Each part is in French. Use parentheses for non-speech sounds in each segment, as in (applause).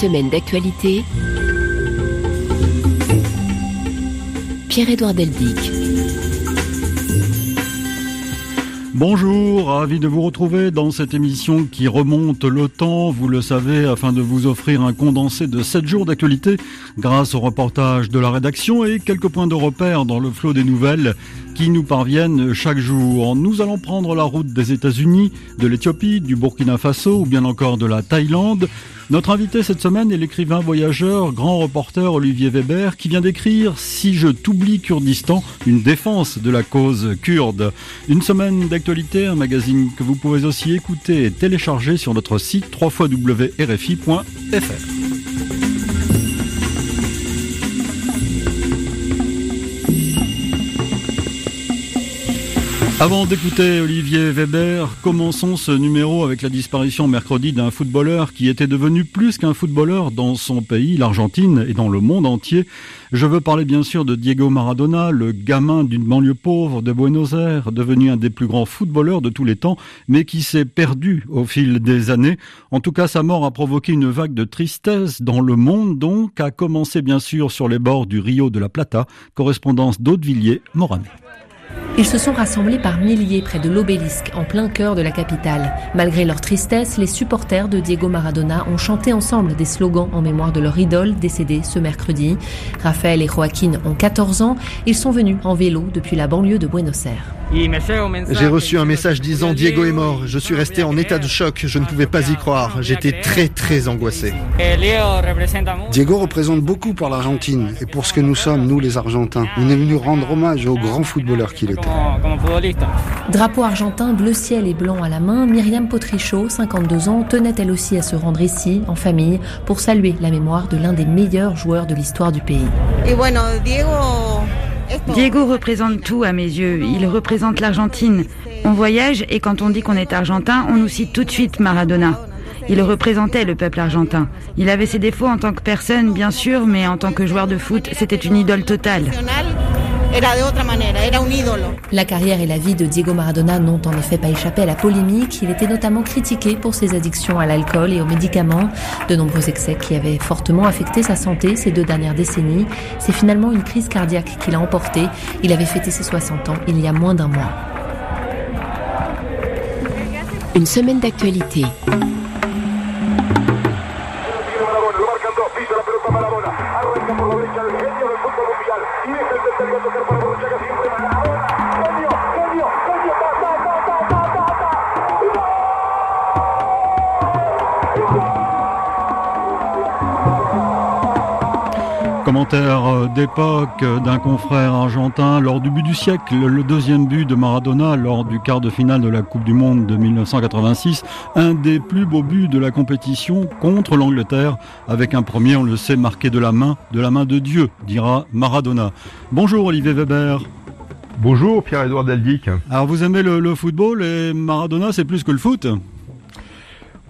semaine d'actualité. Pierre-Édouard Deldic. Bonjour, ravi de vous retrouver dans cette émission qui remonte le temps, vous le savez, afin de vous offrir un condensé de 7 jours d'actualité grâce au reportage de la rédaction et quelques points de repère dans le flot des nouvelles qui nous parviennent chaque jour. Nous allons prendre la route des États-Unis, de l'Éthiopie, du Burkina Faso ou bien encore de la Thaïlande. Notre invité cette semaine est l'écrivain voyageur, grand reporter Olivier Weber, qui vient d'écrire Si je t'oublie Kurdistan, une défense de la cause kurde. Une semaine d'actualité, un magazine que vous pouvez aussi écouter et télécharger sur notre site www.rfi.fr. Avant d'écouter Olivier Weber, commençons ce numéro avec la disparition mercredi d'un footballeur qui était devenu plus qu'un footballeur dans son pays, l'Argentine, et dans le monde entier. Je veux parler bien sûr de Diego Maradona, le gamin d'une banlieue pauvre de Buenos Aires, devenu un des plus grands footballeurs de tous les temps, mais qui s'est perdu au fil des années. En tout cas, sa mort a provoqué une vague de tristesse dans le monde, donc, a commencé bien sûr sur les bords du Rio de la Plata, correspondance d'Audevilliers, Moranet. Ils se sont rassemblés par milliers près de l'obélisque, en plein cœur de la capitale. Malgré leur tristesse, les supporters de Diego Maradona ont chanté ensemble des slogans en mémoire de leur idole décédée ce mercredi. Raphaël et Joaquin ont 14 ans. Ils sont venus en vélo depuis la banlieue de Buenos Aires. J'ai reçu un message disant Diego est mort. Je suis resté en état de choc. Je ne pouvais pas y croire. J'étais très très angoissé. Diego représente beaucoup pour l'Argentine et pour ce que nous sommes, nous les Argentins. On est venu rendre hommage au grand footballeur qu'il était. Drapeau argentin, bleu ciel et blanc à la main, Myriam Potrichot, 52 ans, tenait elle aussi à se rendre ici, en famille, pour saluer la mémoire de l'un des meilleurs joueurs de l'histoire du pays. Diego représente tout à mes yeux. Il représente l'Argentine. On voyage et quand on dit qu'on est argentin, on nous cite tout de suite Maradona. Il représentait le peuple argentin. Il avait ses défauts en tant que personne, bien sûr, mais en tant que joueur de foot, c'était une idole totale. La carrière et la vie de Diego Maradona n'ont en effet pas échappé à la polémique. Il était notamment critiqué pour ses addictions à l'alcool et aux médicaments, de nombreux excès qui avaient fortement affecté sa santé ces deux dernières décennies. C'est finalement une crise cardiaque qui l'a emporté. Il avait fêté ses 60 ans il y a moins d'un mois. Une semaine d'actualité. Commentaire euh, d'époque d'un confrère argentin lors du but du siècle, le deuxième but de Maradona lors du quart de finale de la Coupe du Monde de 1986, un des plus beaux buts de la compétition contre l'Angleterre, avec un premier, on le sait, marqué de la main, de la main de Dieu, dira Maradona. Bonjour Olivier Weber. Bonjour Pierre-Edouard Deldic. Alors vous aimez le, le football et Maradona c'est plus que le foot?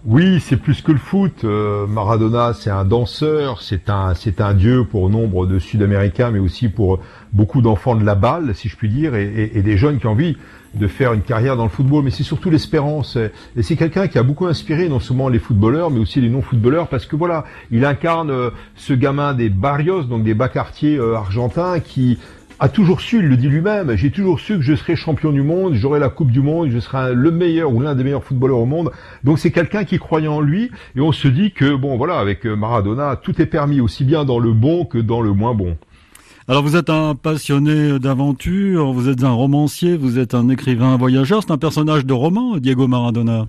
Oui, c'est plus que le foot. Euh, Maradona, c'est un danseur, c'est un, c'est un dieu pour nombre de Sud-Américains, mais aussi pour beaucoup d'enfants de la balle, si je puis dire, et, et, des jeunes qui ont envie de faire une carrière dans le football. Mais c'est surtout l'espérance. Et c'est quelqu'un qui a beaucoup inspiré non seulement les footballeurs, mais aussi les non-footballeurs, parce que voilà, il incarne euh, ce gamin des barrios, donc des bas quartiers euh, argentins, qui a toujours su, il le dit lui-même, j'ai toujours su que je serais champion du monde, j'aurais la Coupe du Monde, je serais le meilleur ou l'un des meilleurs footballeurs au monde. Donc c'est quelqu'un qui croyait en lui et on se dit que, bon voilà, avec Maradona, tout est permis aussi bien dans le bon que dans le moins bon. Alors vous êtes un passionné d'aventure, vous êtes un romancier, vous êtes un écrivain voyageur, c'est un personnage de roman, Diego Maradona.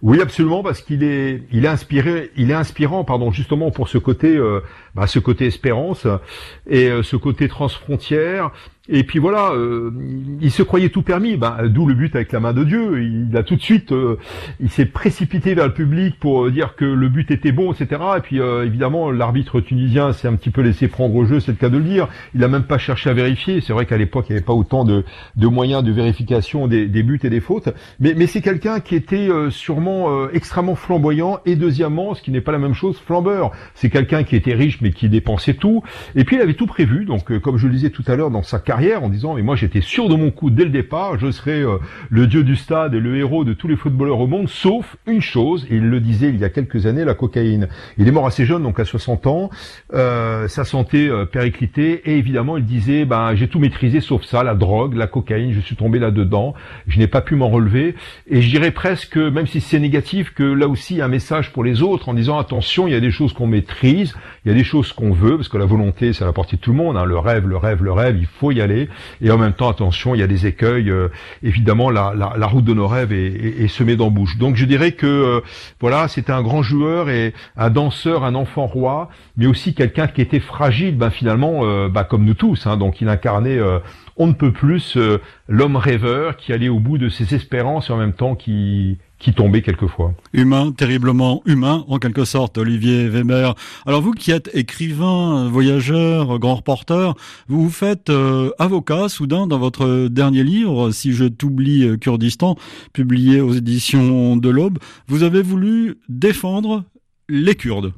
Oui, absolument, parce qu'il est, il est inspiré, il est inspirant, pardon, justement pour ce côté, euh, bah, ce côté espérance et euh, ce côté transfrontière et puis voilà, euh, il se croyait tout permis, ben, d'où le but avec la main de Dieu. Il a tout de suite, euh, il s'est précipité vers le public pour dire que le but était bon, etc. Et puis euh, évidemment, l'arbitre tunisien s'est un petit peu laissé prendre au jeu, c'est le cas de le dire. Il n'a même pas cherché à vérifier. C'est vrai qu'à l'époque, il n'y avait pas autant de, de, moyens de vérification des, des, buts et des fautes. Mais, mais c'est quelqu'un qui était sûrement extrêmement flamboyant. Et deuxièmement, ce qui n'est pas la même chose, flambeur. C'est quelqu'un qui était riche mais qui dépensait tout. Et puis il avait tout prévu. Donc comme je le disais tout à l'heure, dans sa carrière en disant mais moi j'étais sûr de mon coup dès le départ, je serais euh, le dieu du stade et le héros de tous les footballeurs au monde, sauf une chose, et il le disait il y a quelques années, la cocaïne. Il est mort assez jeune, donc à 60 ans, euh, sa santé euh, périclitée, et évidemment il disait ben j'ai tout maîtrisé sauf ça, la drogue, la cocaïne, je suis tombé là-dedans, je n'ai pas pu m'en relever, et je dirais presque, même si c'est négatif, que là aussi un message pour les autres en disant attention, il y a des choses qu'on maîtrise, il y a des choses qu'on veut, parce que la volonté c'est la partie de tout le monde, hein, le rêve, le rêve, le rêve, il faut y aller, et en même temps attention, il y a des écueils, euh, évidemment la, route de nos rêves est, semée d'embûches. Donc je dirais que euh, voilà, c'était un grand joueur et un danseur, un enfant roi, mais aussi quelqu'un qui était fragile, ben finalement, euh, bah, comme nous tous, hein, donc il incarnait on ne peut plus l'homme rêveur qui allait au bout de ses espérances et en même temps qui qui tombait quelquefois. Humain, terriblement humain, en quelque sorte, Olivier Weber. Alors vous qui êtes écrivain, voyageur, grand reporter, vous vous faites euh, avocat soudain dans votre dernier livre, Si je t'oublie euh, Kurdistan, publié aux éditions de l'Aube. Vous avez voulu défendre les Kurdes.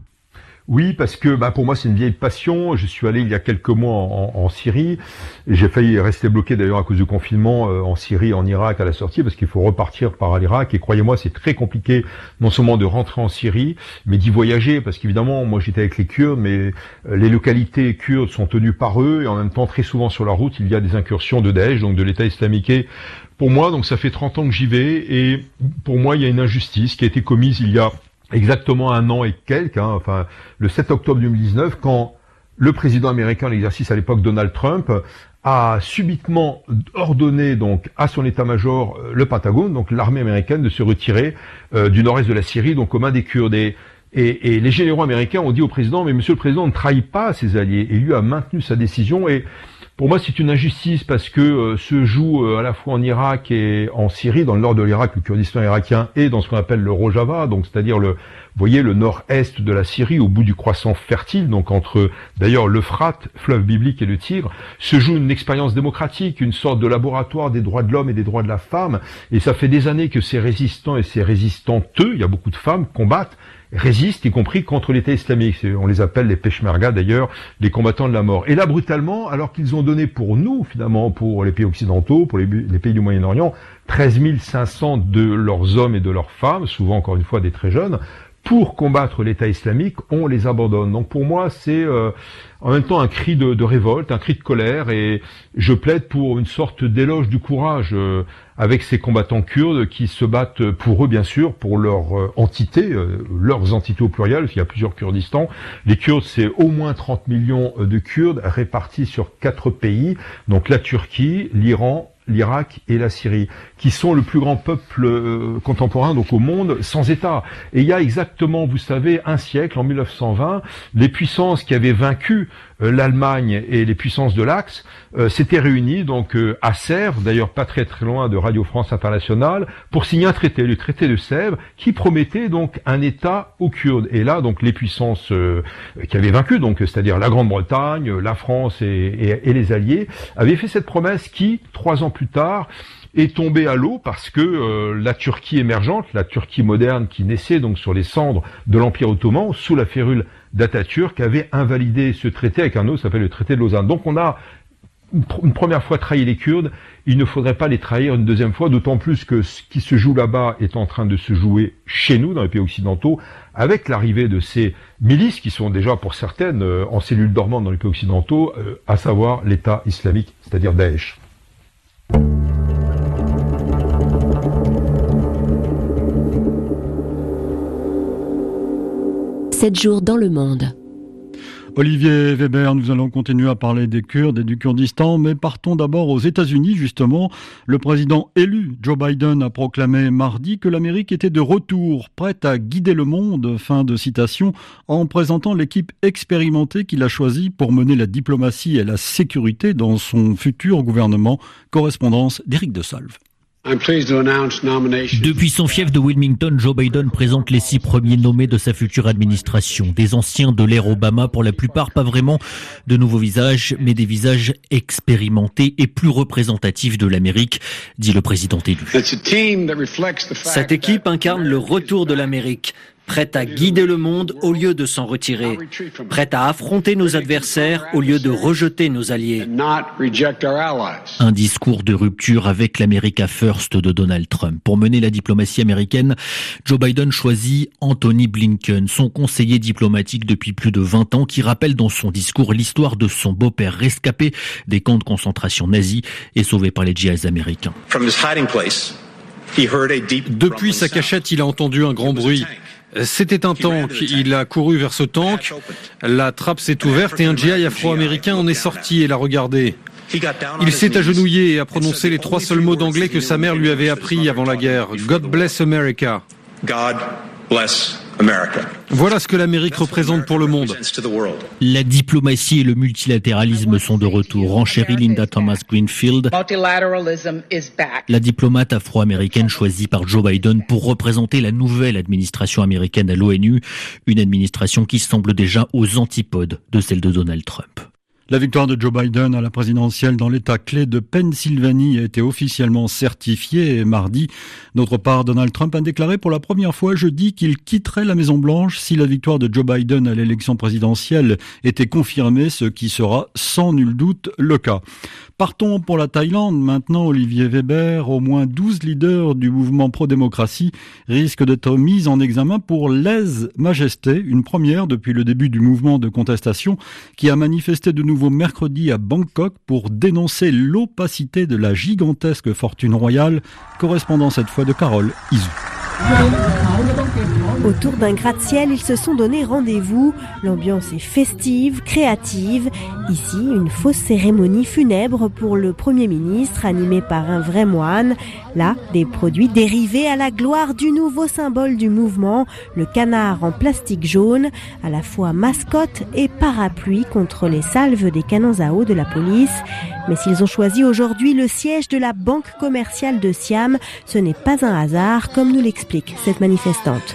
Oui, parce que bah, pour moi c'est une vieille passion. Je suis allé il y a quelques mois en, Syrie. J'ai failli rester bloqué d'ailleurs à cause du confinement euh, en Syrie, en Irak à la sortie, parce qu'il faut repartir par l'Irak. Et croyez-moi, c'est très compliqué non seulement de rentrer en Syrie, mais d'y voyager, parce qu'évidemment, moi j'étais avec les Kurdes, mais euh, les localités kurdes sont tenues par eux, et en même temps très souvent sur la route il y a des incursions de Daesh, donc de l'État islamique. pour moi, donc ça fait 30 ans que j'y vais, et pour moi il y a une injustice qui a été commise il y a exactement un an et quelques, hein, enfin le 7 octobre 2019, quand le président américain l'exercice à l'époque Donald Trump a subitement ordonné donc à son état-major euh, le Pentagone, donc l'armée américaine, de se retirer euh, du nord-est de la Syrie, donc aux mains des Kurdes. Et, et, les généraux américains ont dit au président, mais Monsieur le Président ne trahit pas ses alliés. Et lui a maintenu sa décision. Et pour moi, c'est une injustice parce que euh, se joue euh, à la fois en Irak et en Syrie, dans le nord de l'Irak, le Kurdistan irakien, et dans ce qu'on appelle le Rojava, donc c'est-à-dire le, voyez, le nord-est de la Syrie, au bout du croissant fertile, donc entre d'ailleurs l'Euphrate, fleuve biblique, et le Tigre, se joue une expérience démocratique, une sorte de laboratoire des droits de l'homme et des droits de la femme. Et ça fait des années que ces résistants et ces résistantes, il y a beaucoup de femmes, combattent résistent, y compris contre l'État islamique. On les appelle les Peshmerga d'ailleurs, les combattants de la mort. Et là, brutalement, alors qu'ils ont donné pour nous, finalement, pour les pays occidentaux, pour les, pays du Moyen-Orient, 13 500 de leurs hommes et de leurs femmes, souvent encore une fois des très jeunes, pour combattre l'État islamique, on les abandonne. Donc pour moi, c'est euh, en même temps un cri de, révolte, un cri de colère, et je plaide pour une sorte d'éloge du courage euh, avec ces combattants kurdes qui se battent pour eux, bien sûr, pour leur euh, entité, leurs entités au pluriel, il y a plusieurs Kurdistan. Les Kurdes, c'est au moins 30 millions de Kurdes répartis sur quatre pays, donc la Turquie, l'Iran, l'Irak et la Syrie, qui sont le plus grand peuple euh, contemporain donc au monde sans État. Et il y a exactement, vous savez, un siècle, en 1920, les puissances qui avaient vaincu euh, l'Allemagne et les puissances de l'Axe euh, s'étaient réunies donc à Sèvres, d'ailleurs pas très très loin de Radio France Internationale, pour signer un traité, le traité de Sèvres, qui promettait donc un État aux Kurdes. Et là, donc les puissances qui avaient vaincu, donc c'est-à-dire la Grande-Bretagne, la France et, et les Alliés, avaient fait cette promesse qui, trois ans plus tard, est tombée à l'eau parce que euh, la Turquie émergente, la Turquie moderne qui naissait donc sur les cendres de l'Empire ottoman, sous la férule d'Atatürk, avait invalidé ce traité avec un autre, s'appelle le traité de Lausanne. Donc on a une première fois trahi les Kurdes, il ne faudrait pas les trahir une deuxième fois, d'autant plus que ce qui se joue là-bas est en train de se jouer chez nous, dans les pays occidentaux, avec l'arrivée de ces milices qui sont déjà pour certaines euh, en cellules dormantes dans les pays occidentaux, euh, à savoir l'État islamique, c'est-à-dire Daesh. 7 jours dans le monde. Olivier Weber, nous allons continuer à parler des Kurdes et du Kurdistan, mais partons d'abord aux États-Unis, justement. Le président élu, Joe Biden, a proclamé mardi que l'Amérique était de retour, prête à guider le monde, fin de citation, en présentant l'équipe expérimentée qu'il a choisie pour mener la diplomatie et la sécurité dans son futur gouvernement. Correspondance d'Éric de Salve. Depuis son fief de Wilmington, Joe Biden présente les six premiers nommés de sa future administration. Des anciens de l'ère Obama, pour la plupart pas vraiment de nouveaux visages, mais des visages expérimentés et plus représentatifs de l'Amérique, dit le président élu. Cette équipe incarne le retour de l'Amérique prête à guider le monde au lieu de s'en retirer, prête à affronter nos adversaires au lieu de rejeter nos alliés. Un discours de rupture avec l'America First de Donald Trump. Pour mener la diplomatie américaine, Joe Biden choisit Anthony Blinken, son conseiller diplomatique depuis plus de 20 ans, qui rappelle dans son discours l'histoire de son beau-père rescapé des camps de concentration nazis et sauvé par les djihadistes américains. Depuis sa cachette, il a entendu un grand bruit. C'était un tank. Il a couru vers ce tank. La trappe s'est ouverte et un GI afro-américain en est sorti et l'a regardé. Il s'est agenouillé et a prononcé les trois seuls mots d'anglais que sa mère lui avait appris avant la guerre. God bless America. God bless voilà ce que l'Amérique représente pour le monde. La diplomatie et le multilatéralisme sont de retour. Renchérit Linda Thomas Greenfield, la diplomate afro-américaine choisie par Joe Biden pour représenter la nouvelle administration américaine à l'ONU, une administration qui semble déjà aux antipodes de celle de Donald Trump. La victoire de Joe Biden à la présidentielle dans l'État clé de Pennsylvanie a été officiellement certifiée mardi. D'autre part, Donald Trump a déclaré pour la première fois jeudi qu'il quitterait la Maison Blanche si la victoire de Joe Biden à l'élection présidentielle était confirmée, ce qui sera sans nul doute le cas. Partons pour la Thaïlande. Maintenant, Olivier Weber, au moins 12 leaders du mouvement pro-démocratie risquent d'être mis en examen pour lèse-majesté, une première depuis le début du mouvement de contestation qui a manifesté de nouveau mercredi à Bangkok pour dénoncer l'opacité de la gigantesque fortune royale, correspondant cette fois de Carole Izu. Autour d'un gratte-ciel, ils se sont donné rendez-vous. L'ambiance est festive, créative. Ici, une fausse cérémonie funèbre pour le Premier ministre, animée par un vrai moine. Là, des produits dérivés à la gloire du nouveau symbole du mouvement, le canard en plastique jaune, à la fois mascotte et parapluie contre les salves des canons à eau de la police. Mais s'ils ont choisi aujourd'hui le siège de la banque commerciale de Siam, ce n'est pas un hasard, comme nous l'explique cette manifestante.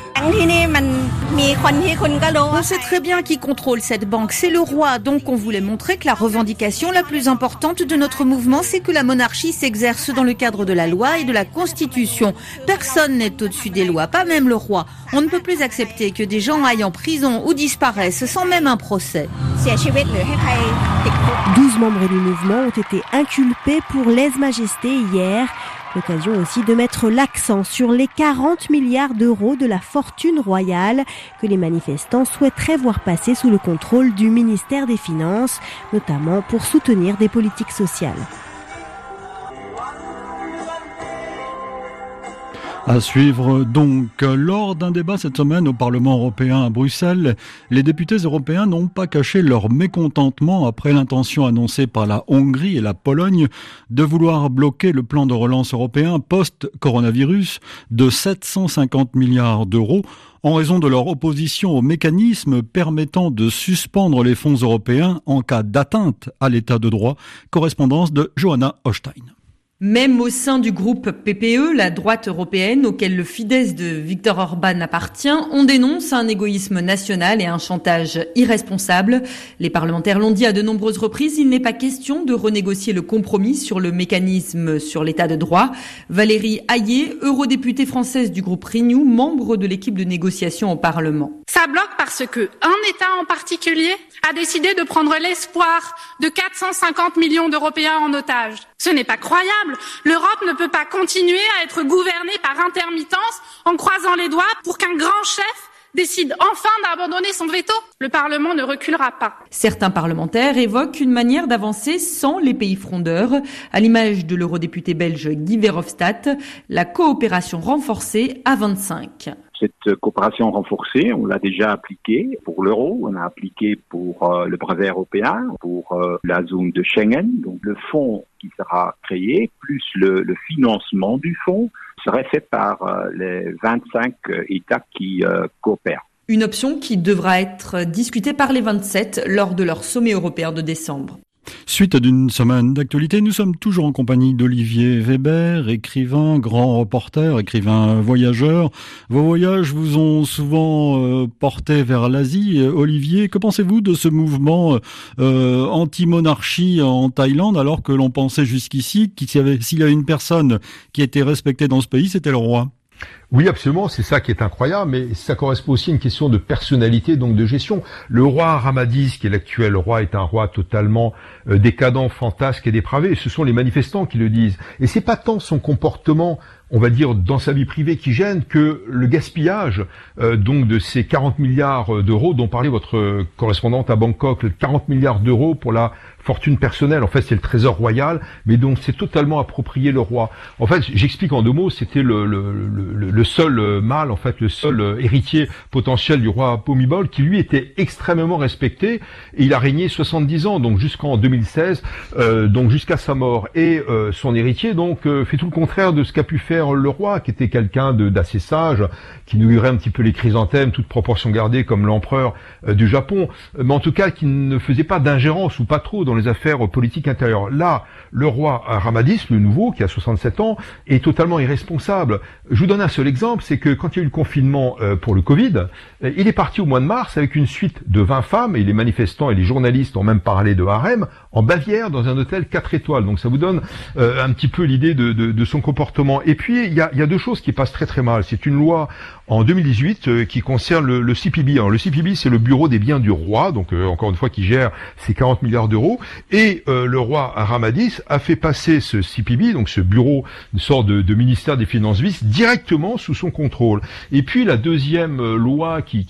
On sait très bien qui contrôle cette banque, c'est le roi. Donc on voulait montrer que la revendication la plus importante de notre mouvement, c'est que la monarchie s'exerce dans le cadre de la loi et de la constitution. Personne n'est au-dessus des lois, pas même le roi. On ne peut plus accepter que des gens aillent en prison ou disparaissent sans même un procès. 12 membres du mouvement ont été inculpés pour lèse-majesté hier. L'occasion aussi de mettre l'accent sur les 40 milliards d'euros de la fortune royale que les manifestants souhaiteraient voir passer sous le contrôle du ministère des Finances, notamment pour soutenir des politiques sociales. À suivre donc, lors d'un débat cette semaine au Parlement européen à Bruxelles, les députés européens n'ont pas caché leur mécontentement après l'intention annoncée par la Hongrie et la Pologne de vouloir bloquer le plan de relance européen post-coronavirus de 750 milliards d'euros en raison de leur opposition au mécanisme permettant de suspendre les fonds européens en cas d'atteinte à l'état de droit. Correspondance de Johanna Hochstein. Même au sein du groupe PPE, la droite européenne, auquel le Fidesz de Viktor Orban appartient, on dénonce un égoïsme national et un chantage irresponsable. Les parlementaires l'ont dit à de nombreuses reprises, il n'est pas question de renégocier le compromis sur le mécanisme sur l'état de droit. Valérie Hayé, eurodéputée française du groupe Renew, membre de l'équipe de négociation au Parlement. Ça bloque parce que un État en particulier a décidé de prendre l'espoir de 450 millions d'Européens en otage. Ce n'est pas croyable. L'Europe ne peut pas continuer à être gouvernée par intermittence en croisant les doigts pour qu'un grand chef décide enfin d'abandonner son veto. Le Parlement ne reculera pas. Certains parlementaires évoquent une manière d'avancer sans les pays frondeurs, à l'image de l'eurodéputé belge Guy Verhofstadt, la coopération renforcée à 25. Cette coopération renforcée, on l'a déjà appliquée pour l'euro, on a appliqué pour euh, le brevet européen, pour euh, la zone de Schengen. Donc le fonds qui sera créé, plus le, le financement du fonds, serait fait par euh, les 25 États qui coopèrent. Une option qui devra être discutée par les 27 lors de leur sommet européen de décembre. Suite d'une semaine d'actualité, nous sommes toujours en compagnie d'Olivier Weber, écrivain, grand reporter, écrivain voyageur. Vos voyages vous ont souvent euh, porté vers l'Asie. Olivier, que pensez-vous de ce mouvement euh, anti-monarchie en Thaïlande alors que l'on pensait jusqu'ici qu'il y avait, s'il y avait une personne qui était respectée dans ce pays, c'était le roi? Oui, absolument, c'est ça qui est incroyable, mais ça correspond aussi à une question de personnalité, donc de gestion. Le roi Ramadis, qui est l'actuel roi, est un roi totalement euh, décadent, fantasque et dépravé. Ce sont les manifestants qui le disent. Et c'est pas tant son comportement on va dire, dans sa vie privée qui gêne que le gaspillage euh, donc de ces 40 milliards d'euros dont parlait votre correspondante à Bangkok, 40 milliards d'euros pour la fortune personnelle. En fait, c'est le trésor royal, mais donc c'est totalement approprié le roi. En fait, j'explique en deux mots, c'était le, le, le, le, seul euh, mâle, en fait, le seul euh, héritier potentiel du roi Pomibol, qui lui était extrêmement respecté. Et il a régné 70 ans, donc jusqu'en 2016, euh, donc jusqu'à sa mort. Et euh, son héritier, donc, fait tout le contraire de ce qu'a pu faire le roi, qui était quelqu'un d'assez sage, qui nourrirait un petit peu les chrysanthèmes, toute proportion gardée, comme l'empereur du Japon, mais en tout cas qui ne faisait pas d'ingérence ou pas trop dans les affaires politiques intérieures. Là, le roi Ramadis, le nouveau, qui a 67 ans, est totalement irresponsable. Je vous donne un seul exemple, c'est que quand il y a eu le confinement euh, pour le Covid, euh, il est parti au mois de mars avec une suite de 20 femmes, et les manifestants et les journalistes ont même parlé de harem, en Bavière, dans un hôtel 4 étoiles. Donc ça vous donne euh, un petit peu l'idée de, son comportement. Et puis, il y a, deux choses qui passent très très mal. C'est une loi en 2018 qui concerne le, CPB. Alors, le CPB, c'est le bureau des biens du roi, donc encore une fois, qui gère ces 40 milliards d'euros. Et euh, le roi Ramadis a fait passer ce CPB, donc ce bureau, une sorte de, ministère des Finances vices, directement sous son contrôle. Et puis la deuxième euh, loi qui,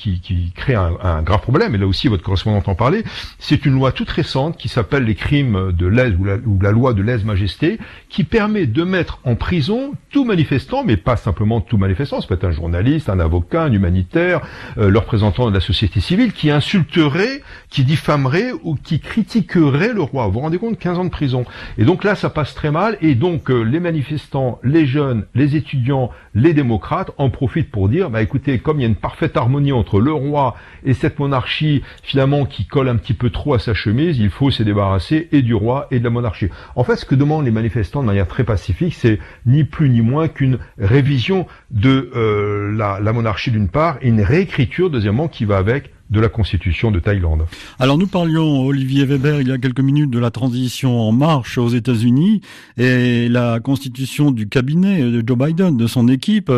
crée un, grave problème, et là aussi votre correspondant en parlait, c'est une loi toute récente qui s'appelle les crimes de l'aise ou la, ou la loi de lèse-majesté, qui permet de mettre en prison tout manifestant, mais pas simplement tout manifestant, ça peut être un journaliste, un avocat, un humanitaire, euh, le représentant de la société civile, qui insulterait, qui diffamerait ou qui critiquerait le roi. Vous vous rendez compte 15 ans de prison. Et donc là, ça passe très mal. Et donc euh, les manifestants, les jeunes, les étudiants, les démocrates en profitent pour dire, bah écoutez, comme il y a une parfaite harmonie entre le roi et cette monarchie finalement qui colle un petit peu trop à sa chemise, il faut se débarrasser et du roi et de la monarchie. En fait, ce que demandent les manifestants de manière très pacifique, c'est ni plus ni moins qu'une révision de euh, la, la monarchie d'une part et une réécriture deuxièmement qui va avec de la Constitution de Thaïlande. Alors nous parlions, Olivier Weber, il y a quelques minutes de la transition en marche aux États-Unis et la Constitution du cabinet de Joe Biden, de son équipe.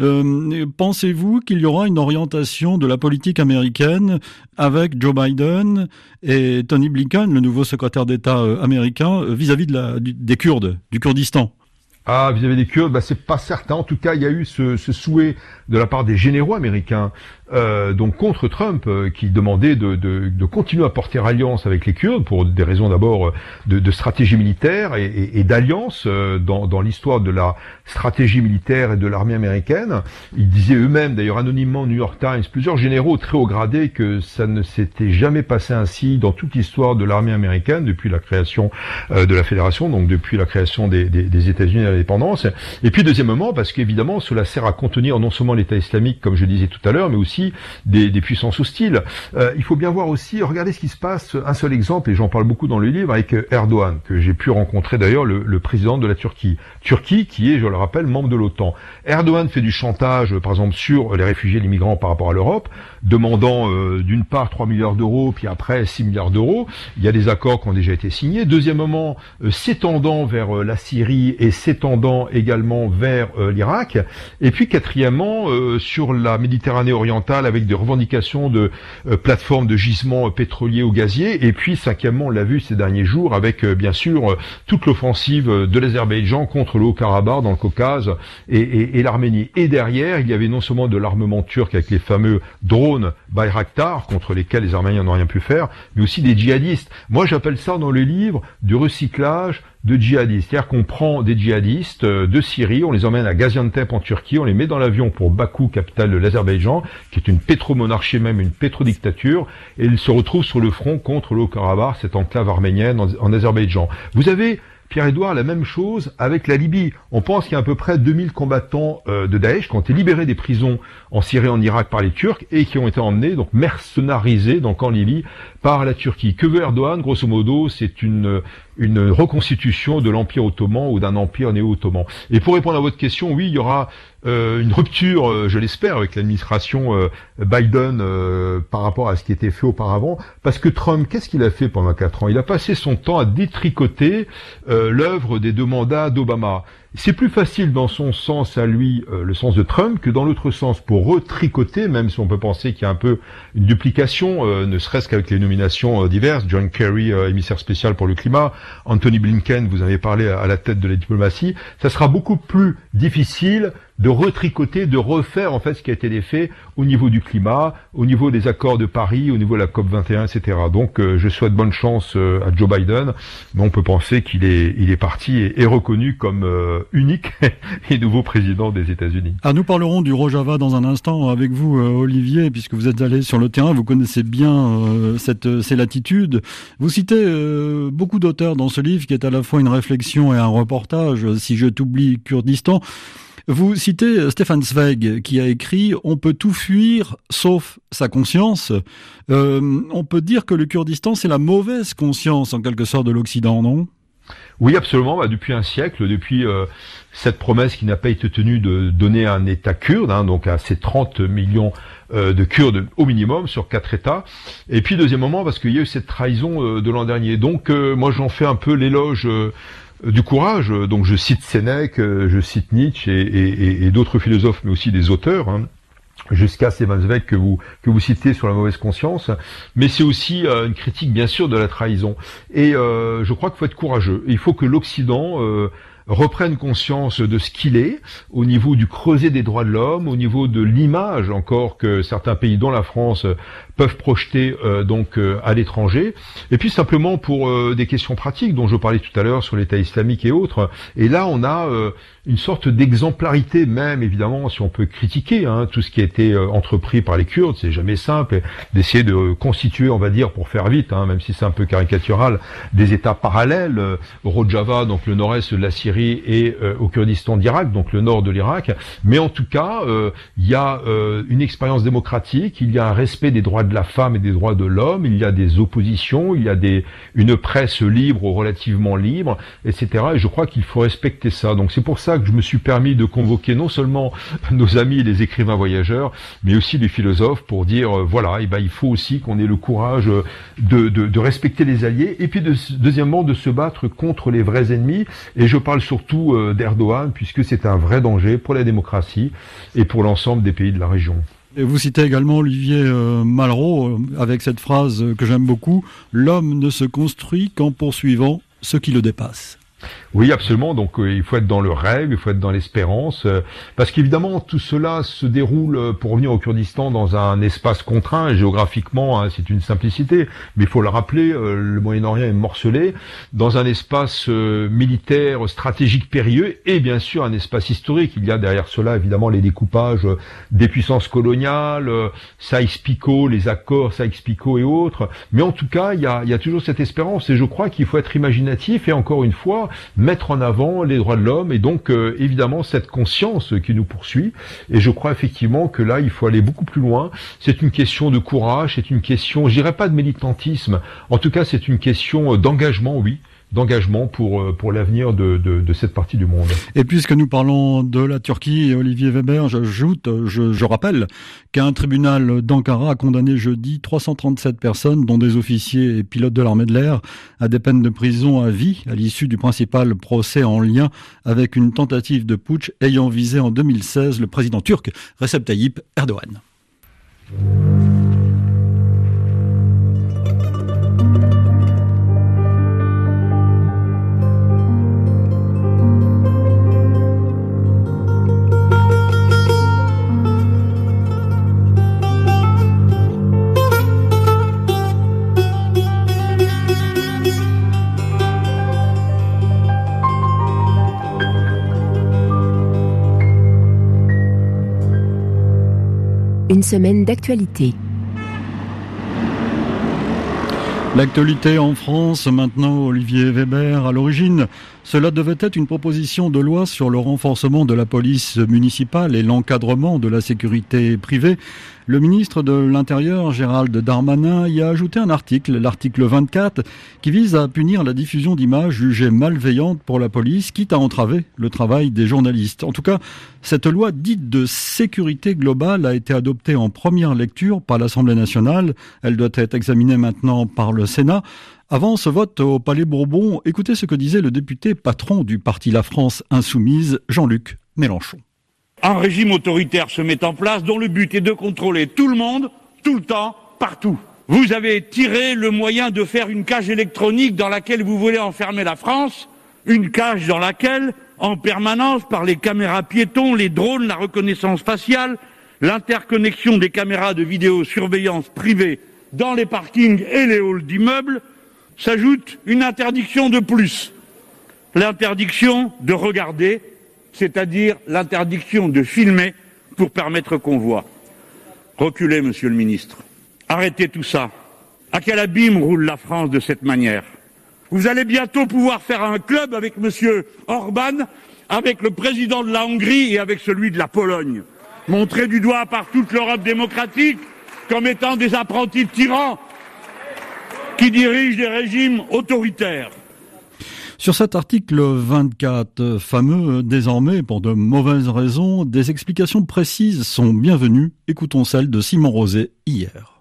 Euh, pensez-vous qu'il y aura une orientation de la politique américaine avec Joe Biden et Tony Blinken, le nouveau secrétaire d'État euh, américain, euh, vis-à-vis de des Kurdes, du Kurdistan? Ah, vis-à-vis des Kurdes, bah, c'est pas certain. En tout cas, il y a eu ce, ce souhait de la part des généraux américains euh, donc contre Trump, euh, qui demandait de, de, de, continuer à porter alliance avec les Kurdes pour des raisons d'abord euh, de, de, stratégie militaire et, et, et d'alliance euh, dans, dans l'histoire de la stratégie militaire et de l'armée américaine. Ils disaient eux-mêmes, d'ailleurs anonymement New York Times, plusieurs généraux très haut gradés, que ça ne s'était jamais passé ainsi dans toute l'histoire de l'armée américaine depuis la création de la fédération, donc depuis la création des, des, des États-Unis à l'indépendance. Et puis deuxièmement, parce qu'évidemment, cela sert à contenir non seulement l'État islamique, comme je disais tout à l'heure, mais aussi des, puissances hostiles. Euh, il faut bien voir aussi, regardez ce qui se passe, un seul exemple, et j'en parle beaucoup dans le livre, avec Erdogan, que j'ai pu rencontrer d'ailleurs, le, président de la Turquie. Turquie qui est, je le rappelle, membre de l'OTAN. Erdogan fait du chantage, par exemple, sur les réfugiés et les migrants par rapport à l'Europe, demandant euh, d'une part 3 milliards d'euros, puis après 6 milliards d'euros. Il y a des accords qui ont déjà été signés. Deuxièmement, euh, s'étendant vers la Syrie et s'étendant également vers l'Irak. Et puis quatrièmement, sur la Méditerranée orientale, avec des revendications de euh, plateformes de gisements euh, pétroliers ou gaziers. Et puis, cinquièmement, on l'a vu ces derniers jours avec, euh, bien sûr, toute l'offensive de l'Azerbaïdjan contre le Haut-Karabakh dans le Caucase et, l'Arménie. Et derrière, il y avait non seulement de l'armement turc avec les fameux drones Bayraktar, contre lesquels les Arméniens n'ont rien pu faire, mais aussi des djihadistes. Moi, j'appelle ça dans le livre du recyclage de djihadistes. C'est-à-dire qu'on prend des djihadistes euh, de Syrie, on les emmène à Gaziantep en Turquie, on les met dans l'avion pour Bakou, capitale de l'Azerbaïdjan, qui est une pétromonarchie même, une pétrodictature, et ils se retrouvent sur le front contre le Haut-Karabakh, cette enclave arménienne en, en Azerbaïdjan. Vous avez Pierre-Édouard, la même chose avec la Libye. On pense qu'il y a à peu près 2000 combattants euh, de Daesh qui ont été libérés des prisons en Syrie et en Irak par les Turcs et qui ont été emmenés, donc mercenarisés, donc en Libye, par la Turquie. Que veut Erdogan? Grosso modo, c'est une, une reconstitution de l'Empire ottoman ou d'un empire néo-ottoman. Et pour répondre à votre question, oui, il y aura euh, une rupture, euh, je l'espère, avec l'administration euh, Biden par rapport à ce qui était fait auparavant, parce que Trump, qu'est-ce qu'il a fait pendant quatre ans? Il a passé son temps à détricoter l'œuvre des deux mandats d'Obama. C'est plus facile dans son sens à lui, euh, le sens de Trump, que dans l'autre sens pour retricoter, même si on peut penser qu'il y a un peu une duplication, euh, ne serait-ce qu'avec les nominations diverses. John Kerry, émissaire spécial pour le climat, Anthony Blinken, vous avez parlé à la tête de la diplomatie. Ça sera beaucoup plus difficile de retricoter, de refaire en fait ce qui a été fait au niveau du climat, au niveau des accords de Paris, au niveau de la COP 21, etc. Donc euh, je souhaite bonne chance euh, à Joe Biden, mais on peut penser qu'il est, il est parti et est reconnu comme euh, unique (laughs) et nouveau président des États-Unis. Ah, nous parlerons du Rojava dans un instant avec vous, Olivier, puisque vous êtes allé sur le terrain, vous connaissez bien cette, ces latitudes. Vous citez beaucoup d'auteurs dans ce livre qui est à la fois une réflexion et un reportage. Si je t'oublie, Kurdistan. Vous citez Stefan Zweig qui a écrit On peut tout fuir sauf sa conscience. Euh, on peut dire que le Kurdistan, c'est la mauvaise conscience en quelque sorte de l'Occident, non? Oui, absolument. Bah, depuis un siècle, depuis euh, cette promesse qui n'a pas été tenue de donner un État kurde, hein, donc à ces 30 millions euh, de Kurdes au minimum sur quatre États. Et puis deuxièmement, parce qu'il y a eu cette trahison de l'an dernier. Donc moi, j'en fais un peu l'éloge du courage. Donc je cite Sénèque, euh, je cite Nietzsche et, d'autres philosophes, mais aussi des auteurs. Hein, jusqu'à Stefan Zweig que vous que vous citez sur la mauvaise conscience, mais c'est aussi euh, une critique bien sûr de la trahison. Et euh, je crois qu'il faut être courageux. Il faut que l'Occident reprenne conscience de ce qu'il est au niveau du creuset des droits de l'homme, au niveau de l'image encore que certains pays, dont la France, peuvent projeter euh, donc euh, à l'étranger. Et puis simplement pour euh, des questions pratiques dont je parlais tout à l'heure sur l'État islamique et autres. Et là, on a une sorte d'exemplarité même, évidemment, si on peut critiquer hein, tout ce qui a été entrepris par les Kurdes. C'est jamais simple d'essayer de constituer, on va dire, pour faire vite, hein, même si c'est un peu caricatural, des États parallèles Rojava, donc le nord-est de la Syrie, et au Kurdistan d'Irak, donc le nord de l'Irak. Mais en tout cas, il y a une expérience démocratique, il y a un respect des droits de la femme et des droits de l'homme, il y a des oppositions, il y a des, une presse libre ou relativement libre, etc. Et je crois qu'il faut respecter ça. Donc c'est pour ça que je me suis permis de convoquer non seulement (laughs) nos amis les écrivains voyageurs, mais aussi les philosophes pour dire, euh, voilà, et eh ben, il faut aussi qu'on ait le courage de, de, respecter les alliés, et puis de, deuxièmement de se battre contre les vrais ennemis. Et je parle surtout euh, d'Erdogan, puisque c'est un vrai danger pour la démocratie et pour l'ensemble des pays de la région. Et vous citez également Olivier euh, Malraux euh, avec cette phrase que j'aime beaucoup L'homme ne se construit qu'en poursuivant ce qui le dépasse. Oui, absolument. Donc euh, il faut être dans le rêve, il faut être dans l'espérance, euh, parce qu'évidemment tout cela se déroule, euh, pour revenir au Kurdistan, dans un espace contraint géographiquement. Hein, c'est une simplicité, mais il faut le rappeler, le Moyen-Orient est morcelé dans un espace militaire stratégique périlleux et bien sûr un espace historique. Il y a derrière cela évidemment les découpages des puissances coloniales, Sykes-Picot, les accords Sykes-Picot et autres. Mais en tout cas, il y a, il y a toujours cette espérance et je crois qu'il faut être imaginatif et encore une fois mettre en avant les droits de l'homme et donc euh, évidemment cette conscience qui nous poursuit. Et je crois effectivement que là, il faut aller beaucoup plus loin. C'est une question de courage, c'est une question, je dirais pas de militantisme, en tout cas c'est une question d'engagement, oui d'engagement pour, euh, pour l'avenir de, de, cette partie du monde. Et puisque nous parlons de la Turquie, Olivier Weber, j'ajoute, je, je rappelle qu'un tribunal d'Ankara a condamné jeudi 337 personnes, dont des officiers et pilotes de l'armée de l'air, à des peines de prison à vie à l'issue du principal procès en lien avec une tentative de putsch ayant visé en 2016 le président turc Recep Tayyip Erdogan. Une semaine d'actualité. L'actualité en France, maintenant Olivier Weber, à l'origine, cela devait être une proposition de loi sur le renforcement de la police municipale et l'encadrement de la sécurité privée. Le ministre de l'Intérieur, Gérald Darmanin, y a ajouté un article, l'article 24, qui vise à punir la diffusion d'images jugées malveillantes pour la police, quitte à entraver le travail des journalistes. En tout cas, cette loi dite de sécurité globale a été adoptée en première lecture par l'Assemblée nationale. Elle doit être examinée maintenant par le Sénat. Avant ce vote au Palais Bourbon, écoutez ce que disait le député patron du parti La France Insoumise, Jean-Luc Mélenchon. Un régime autoritaire se met en place dont le but est de contrôler tout le monde, tout le temps, partout. Vous avez tiré le moyen de faire une cage électronique dans laquelle vous voulez enfermer la France, une cage dans laquelle, en permanence, par les caméras piétons, les drones, la reconnaissance faciale, l'interconnexion des caméras de vidéosurveillance privées dans les parkings et les halls d'immeubles, s'ajoute une interdiction de plus, l'interdiction de regarder, c'est-à-dire l'interdiction de filmer pour permettre qu'on voit. Reculez, monsieur le ministre. Arrêtez tout ça. À quel abîme roule la France de cette manière? Vous allez bientôt pouvoir faire un club avec monsieur Orban, avec le président de la Hongrie et avec celui de la Pologne. Montrer du doigt par toute l'Europe démocratique comme étant des apprentis tyrans qui dirigent des régimes autoritaires. Sur cet article 24, fameux désormais pour de mauvaises raisons, des explications précises sont bienvenues. Écoutons celle de Simon Rosé hier.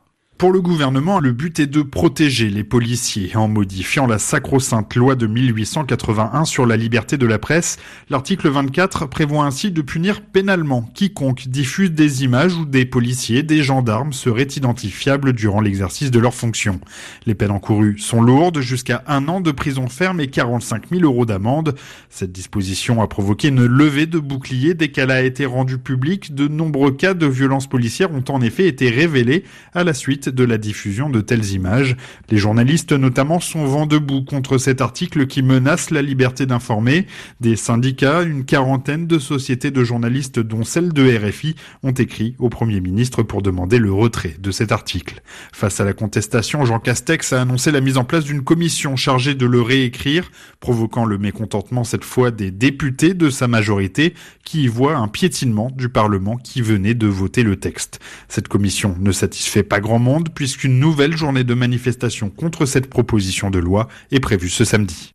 Pour le gouvernement, le but est de protéger les policiers. En modifiant la sacro-sainte loi de 1881 sur la liberté de la presse, l'article 24 prévoit ainsi de punir pénalement quiconque diffuse des images où des policiers, des gendarmes seraient identifiables durant l'exercice de leurs fonctions. Les peines encourues sont lourdes, jusqu'à un an de prison ferme et 45 000 euros d'amende. Cette disposition a provoqué une levée de boucliers dès qu'elle a été rendue publique. De nombreux cas de violences policières ont en effet été révélés à la suite de la diffusion de telles images. Les journalistes notamment sont vent debout contre cet article qui menace la liberté d'informer. Des syndicats, une quarantaine de sociétés de journalistes dont celle de RFI ont écrit au Premier ministre pour demander le retrait de cet article. Face à la contestation, Jean Castex a annoncé la mise en place d'une commission chargée de le réécrire, provoquant le mécontentement cette fois des députés de sa majorité qui y voient un piétinement du Parlement qui venait de voter le texte. Cette commission ne satisfait pas grand monde puisqu'une nouvelle journée de manifestation contre cette proposition de loi est prévue ce samedi.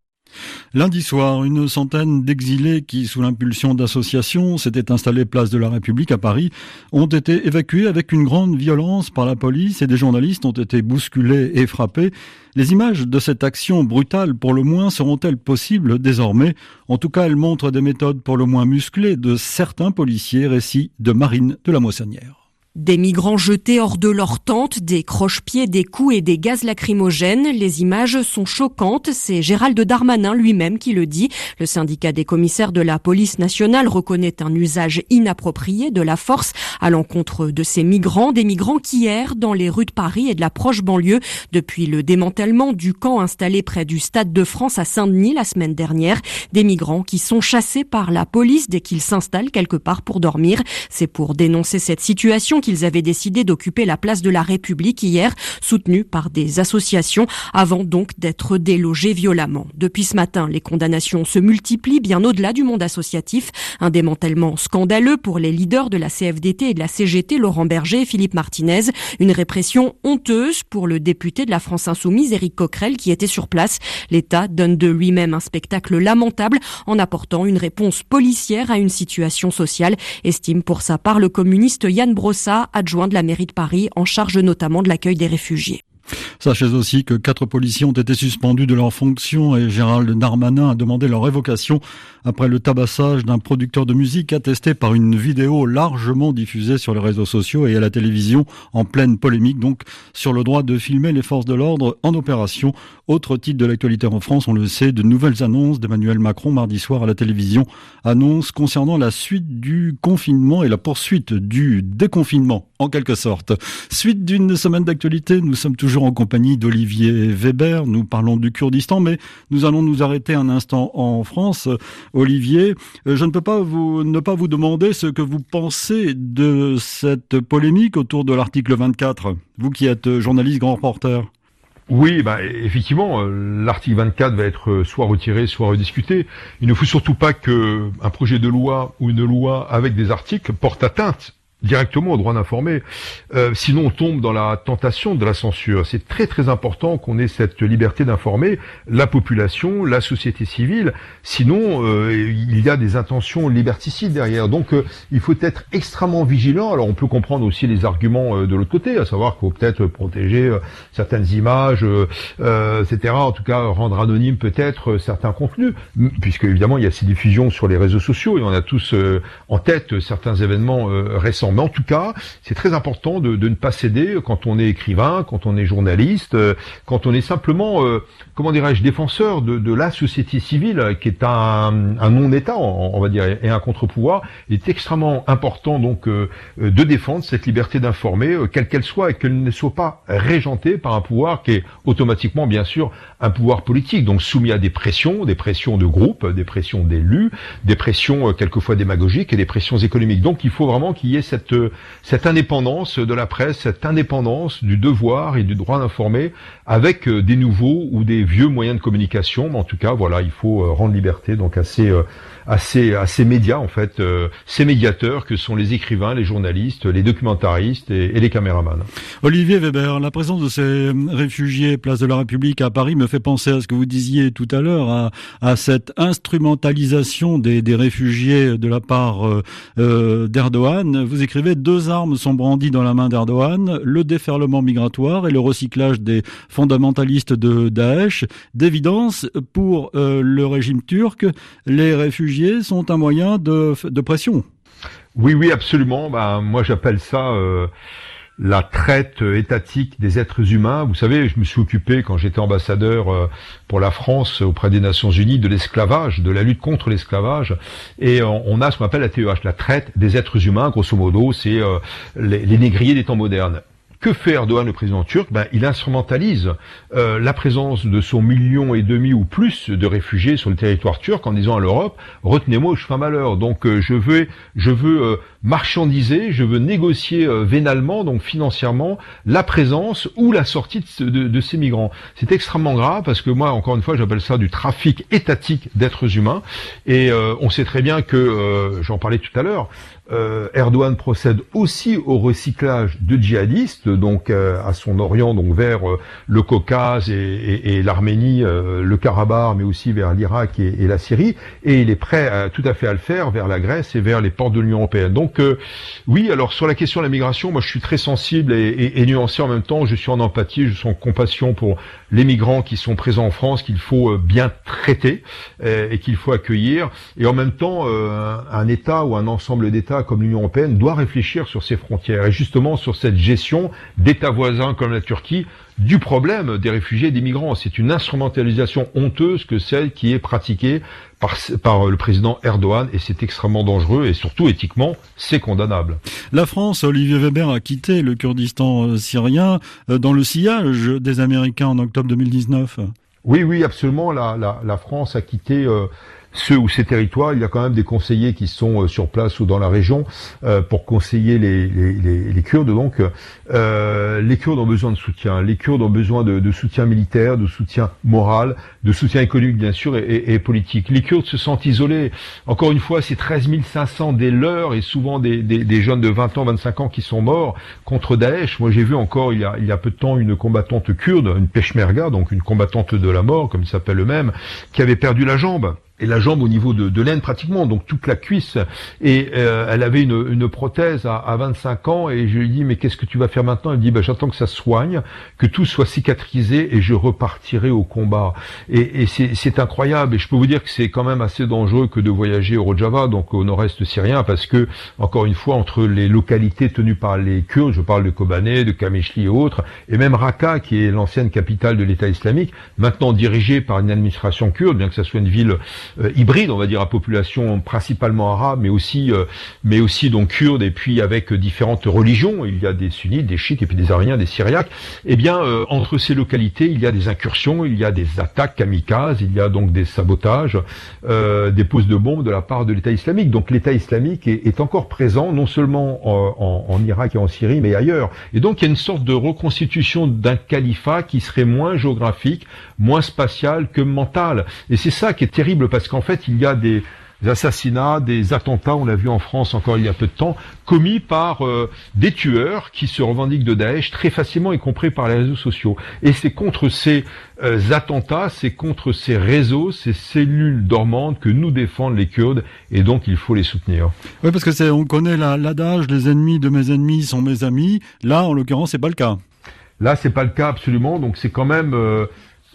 Lundi soir, une centaine d'exilés qui, sous l'impulsion d'associations, s'étaient installés place de la République à Paris, ont été évacués avec une grande violence par la police et des journalistes ont été bousculés et frappés. Les images de cette action brutale, pour le moins, seront-elles possibles désormais? En tout cas, elles montrent des méthodes pour le moins musclées de certains policiers, récits de Marine de la Moissonnière. Des migrants jetés hors de leur tente, des croche-pieds, des coups et des gaz lacrymogènes. Les images sont choquantes. C'est Gérald Darmanin lui-même qui le dit. Le syndicat des commissaires de la police nationale reconnaît un usage inapproprié de la force à l'encontre de ces migrants, des migrants qui errent dans les rues de Paris et de la proche banlieue depuis le démantèlement du camp installé près du Stade de France à Saint-Denis la semaine dernière. Des migrants qui sont chassés par la police dès qu'ils s'installent quelque part pour dormir. C'est pour dénoncer cette situation qu'ils avaient décidé d'occuper la place de la République hier, soutenus par des associations, avant donc d'être délogés violemment. Depuis ce matin, les condamnations se multiplient bien au-delà du monde associatif. Un démantèlement scandaleux pour les leaders de la CFDT et de la CGT, Laurent Berger et Philippe Martinez. Une répression honteuse pour le député de la France Insoumise, Éric Coquerel, qui était sur place. L'État donne de lui-même un spectacle lamentable en apportant une réponse policière à une situation sociale, estime pour sa part le communiste Yann Brossard adjoint de la mairie de Paris, en charge notamment de l'accueil des réfugiés. Sachez aussi que quatre policiers ont été suspendus de leurs fonctions et Gérald Darmanin a demandé leur révocation après le tabassage d'un producteur de musique attesté par une vidéo largement diffusée sur les réseaux sociaux et à la télévision en pleine polémique donc sur le droit de filmer les forces de l'ordre en opération. Autre titre de l'actualité en France, on le sait, de nouvelles annonces d'Emmanuel Macron mardi soir à la télévision. Annonces concernant la suite du confinement et la poursuite du déconfinement en quelque sorte. Suite d'une semaine d'actualité, nous sommes toujours en compagnie d'Olivier Weber. Nous parlons du Kurdistan, mais nous allons nous arrêter un instant en France. Olivier, euh, je ne peux pas vous, ne pas vous demander ce que vous pensez de cette polémique autour de l'article 24. Vous qui êtes journaliste, grand reporter. Oui, bah, effectivement, euh, l'article 24 va être euh, soit retiré, soit rediscuté. Il ne faut surtout pas que un projet de loi ou une loi avec des articles porte atteinte directement au droit d'informer. Euh, sinon, on tombe dans la tentation de la censure. C'est très très important qu'on ait cette liberté d'informer la population, la société civile. Sinon, euh, il y a des intentions liberticides derrière. Donc, euh, il faut être extrêmement vigilant. Alors, on peut comprendre aussi les arguments de l'autre côté, à savoir qu'il faut peut-être protéger certaines images, etc. En tout cas, rendre anonyme peut-être certains contenus, puisque évidemment, il y a ces diffusions sur les réseaux sociaux et on a tous en tête certains événements récents mais en tout cas, c'est très important de, ne pas céder quand on est écrivain, quand on est journaliste, euh, quand on est simplement, euh, comment dirais-je, défenseur de, la société civile, qui est un, non-État, on, va dire, et un contre-pouvoir. Il est extrêmement important donc euh, de défendre cette liberté d'informer, quelle qu'elle soit, et qu'elle ne soit pas régentée par un pouvoir qui est automatiquement, bien sûr, un pouvoir politique, donc soumis à des pressions, des pressions de groupe, des pressions d'élus, des pressions quelquefois démagogiques et des pressions économiques. Donc il faut vraiment qu'il y ait cette cette, indépendance de la presse, cette indépendance du devoir et du droit d'informer avec euh, des nouveaux ou des vieux moyens de communication. Mais en tout cas, voilà, il faut euh, rendre liberté donc à ces, euh, à ces, médias, en fait, ces médiateurs que sont les écrivains, les journalistes, les documentaristes et, les caméramans. Olivier Weber, la présence de ces réfugiés place de la République à Paris me fait penser à ce que vous disiez tout à l'heure, à, cette instrumentalisation des, réfugiés de la part d'Erdogan. Vous écrivez deux armes sont brandies dans la main d'Erdogan, le déferlement migratoire et le recyclage des fondamentalistes de Daesh. D'évidence, pour euh, le régime turc, les réfugiés sont un moyen de, pression. Oui, oui, absolument. Ben, moi, j'appelle ça euh, la traite étatique des êtres humains. Vous savez, je me suis occupé quand j'étais ambassadeur euh, pour la France auprès des Nations Unies de l'esclavage, de la lutte contre l'esclavage, et on a ce qu'on appelle la TEH, la traite des êtres humains. Grosso modo, c'est euh, les, les négriers des temps modernes. Que fait Erdogan, le président turc? Ben, Il instrumentalise euh, la présence de son million et demi ou plus de réfugiés sur le territoire turc en disant à l'Europe retenez-moi je fais un malheur. Donc euh, je veux, je veux euh, marchandiser, je veux négocier vénalement, donc financièrement, la présence ou la sortie de, de ces migrants. C'est extrêmement grave parce que moi, encore une fois, j'appelle ça du trafic étatique d'êtres humains. Et on sait très bien que, j'en parlais tout à l'heure, euh, Erdogan procède aussi au recyclage de djihadistes, donc euh, à son orient, donc vers euh, le Caucase et, l'Arménie, le Karabakh, mais aussi vers l'Irak et, la Syrie, et il est prêt tout à fait à le faire vers la Grèce et vers les ports de l'Union européenne. Donc oui, alors sur la question de la migration, moi je suis très sensible et, et, nuancé en même temps. Je suis en empathie, je suis en compassion pour les migrants qui sont présents en France, qu'il faut bien traiter et qu'il faut accueillir, et en même temps un État ou un ensemble d'États comme l'Union européenne doit réfléchir sur ses frontières et justement sur cette gestion d'États voisins comme la Turquie du problème des réfugiés et des migrants. C'est une instrumentalisation honteuse que celle qui est pratiquée par, par le président Erdogan et c'est extrêmement dangereux et surtout éthiquement, c'est condamnable. La France, Olivier Weber a quitté le Kurdistan euh, syrien euh, dans le sillage des Américains en octobre 2019. Oui, oui, absolument. La, la, la France a quitté euh, ceux ou ces territoires, il y a quand même des conseillers qui sont euh, sur place ou dans la région euh, pour conseiller les, Kurdes. Donc, euh, les Kurdes ont besoin de soutien. Les Kurdes ont besoin de, soutien militaire, de soutien moral, de soutien économique bien sûr et, politique. Les Kurdes se sentent isolés. Encore une fois, c'est 13 500 des leurs et souvent des, jeunes de 20 ans, 25 ans qui sont morts contre Daesh. Moi, j'ai vu encore il y, a, il y a peu de temps une combattante kurde, une peshmerga, donc une combattante de la mort, comme il s'appelle eux-mêmes, qui avait perdu la jambe et la jambe au niveau de, de l'aine pratiquement, donc toute la cuisse. Et euh, elle avait une, une prothèse à, à, 25 ans et je lui dis mais qu'est-ce que tu vas faire maintenant? Elle dit bah, j'attends que ça soigne, que tout soit cicatrisé et je repartirai au combat. Et, et c'est incroyable et je peux vous dire que c'est quand même assez dangereux que de voyager au Rojava, donc au nord-est syrien, parce que encore une fois entre les localités tenues par les Kurdes, je parle de Kobané, de Kameshli et autres, et même Raqqa qui est l'ancienne capitale de l'État islamique, maintenant dirigée par une administration kurde, bien que ça soit une ville euh, hybride, on va dire, à population principalement arabe, mais aussi, euh, mais aussi donc kurde, et puis avec différentes religions. Il y a des sunnites, des chiites, et puis des ariens, des syriaques. Eh bien, euh, entre ces localités, il y a des incursions, il y a des attaques kamikazes, il y a donc des sabotages, des poses de bombes de la part de l'État islamique. Donc l'État islamique est, est, encore présent, non seulement en, en, en Irak et en Syrie, mais ailleurs. Et donc il y a une sorte de reconstitution d'un califat qui serait moins géographique, moins spatial que mental. Et c'est ça qui est terrible parce qu'en fait, il y a des assassinats, des attentats, on l'a vu en France encore il y a peu de temps, commis par euh, des tueurs qui se revendiquent de Daesh très facilement, y compris par les réseaux sociaux. Et c'est contre ces euh, attentats, c'est contre ces réseaux, ces cellules dormantes que nous défendent les Kurdes, et donc il faut les soutenir. Oui, parce que c'est, on connaît l'adage, les ennemis de mes ennemis sont mes amis. Là, en l'occurrence, c'est pas le cas. Là, c'est pas le cas absolument. Donc c'est quand même euh,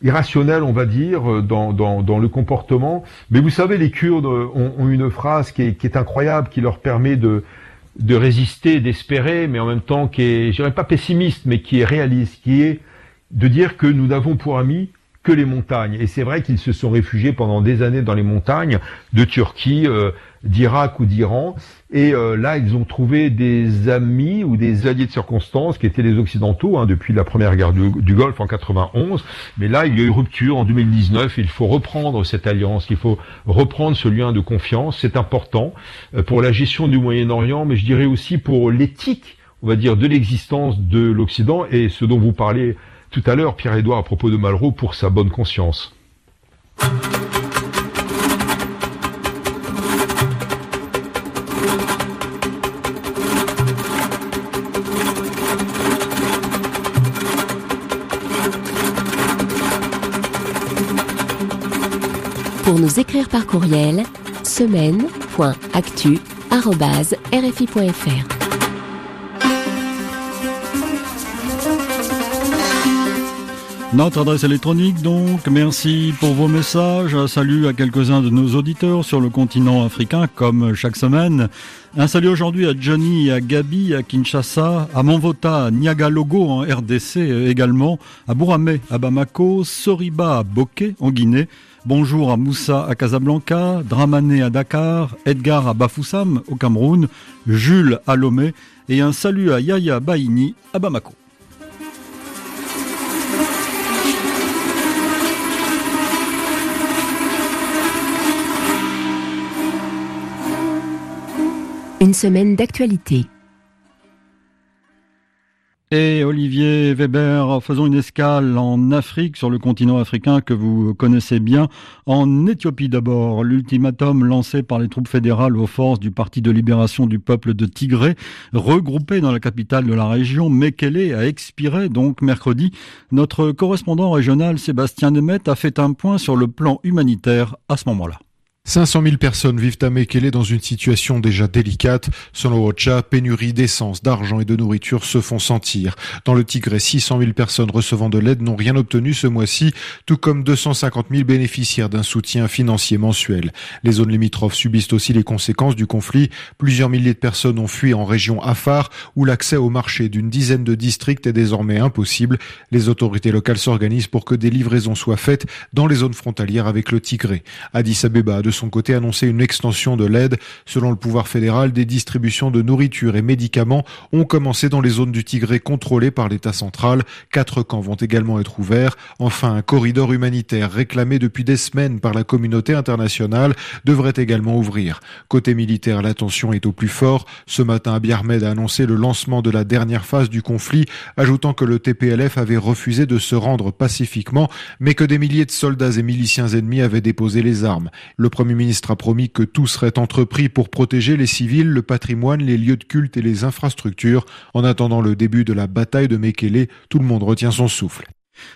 irrationnel, on va dire, euh, dans, dans, dans, le comportement. Mais vous savez, les Kurdes ont, ont une phrase qui est, qui est, incroyable, qui leur permet de, de résister, d'espérer, mais en même temps qui est, je dirais pas pessimiste, mais qui est réaliste, qui est de dire que nous n'avons pour amis que les montagnes. Et c'est vrai qu'ils se sont réfugiés pendant des années dans les montagnes de Turquie, euh, d'Irak ou d'Iran. Et euh, là, ils ont trouvé des amis ou des alliés de circonstance qui étaient les Occidentaux hein, depuis la première guerre du, Golfe en 91. Mais là, il y a eu rupture en 2019. il faut reprendre cette alliance, il faut reprendre ce lien de confiance. C'est important euh, pour la gestion du Moyen-Orient, mais je dirais aussi pour l'éthique, on va dire, de l'existence de l'Occident et ce dont vous parlez tout à l'heure, Pierre-Édouard, à propos de Malraux, pour sa bonne conscience. Pour nous écrire par courriel, semaine.actu.rfi.fr. Notre adresse électronique donc, merci pour vos messages. salut à quelques-uns de nos auditeurs sur le continent africain comme chaque semaine. Un salut aujourd'hui à Johnny à Gabi à Kinshasa, à Manvota, à Niagalogo en RDC également, à Bouramé à Bamako, Soriba à Bokeh en Guinée. Bonjour à Moussa à Casablanca, Dramané à Dakar, Edgar à Bafoussam au Cameroun, Jules à Lomé et un salut à Yaya Baini à Bamako. Une semaine d'actualité. Et Olivier Weber, faisons une escale en Afrique, sur le continent africain que vous connaissez bien. En Éthiopie d'abord, l'ultimatum lancé par les troupes fédérales aux forces du Parti de libération du peuple de Tigré, regroupé dans la capitale de la région, Mekele, a expiré donc mercredi. Notre correspondant régional Sébastien Demet a fait un point sur le plan humanitaire à ce moment-là. 500 000 personnes vivent à Mekele dans une situation déjà délicate. Selon OCHA, pénurie d'essence, d'argent et de nourriture se font sentir. Dans le Tigré, 600 000 personnes recevant de l'aide n'ont rien obtenu ce mois-ci, tout comme 250 000 bénéficiaires d'un soutien financier mensuel. Les zones limitrophes subissent aussi les conséquences du conflit. Plusieurs milliers de personnes ont fui en région Afar, où l'accès au marché d'une dizaine de districts est désormais impossible. Les autorités locales s'organisent pour que des livraisons soient faites dans les zones frontalières avec le Tigré. Addis Abeba son côté annoncé une extension de l'aide. Selon le pouvoir fédéral, des distributions de nourriture et médicaments ont commencé dans les zones du Tigré contrôlées par l'État central. Quatre camps vont également être ouverts. Enfin, un corridor humanitaire réclamé depuis des semaines par la communauté internationale devrait également ouvrir. Côté militaire, la tension est au plus fort. Ce matin, Abiy Ahmed a annoncé le lancement de la dernière phase du conflit, ajoutant que le TPLF avait refusé de se rendre pacifiquement, mais que des milliers de soldats et miliciens ennemis avaient déposé les armes. Le ministre a promis que tout serait entrepris pour protéger les civils, le patrimoine, les lieux de culte et les infrastructures. En attendant le début de la bataille de Mekele, tout le monde retient son souffle.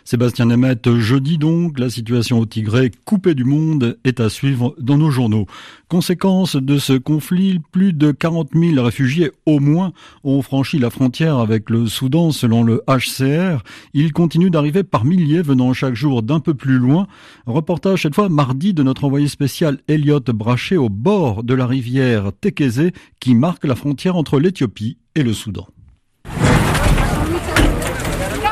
Sébastien Nemeth, jeudi donc, la situation au Tigré, coupée du monde, est à suivre dans nos journaux. Conséquence de ce conflit, plus de 40 000 réfugiés au moins ont franchi la frontière avec le Soudan selon le HCR. Ils continuent d'arriver par milliers venant chaque jour d'un peu plus loin. Reportage cette fois mardi de notre envoyé spécial Elliot Brachet au bord de la rivière Tekeze qui marque la frontière entre l'Éthiopie et le Soudan.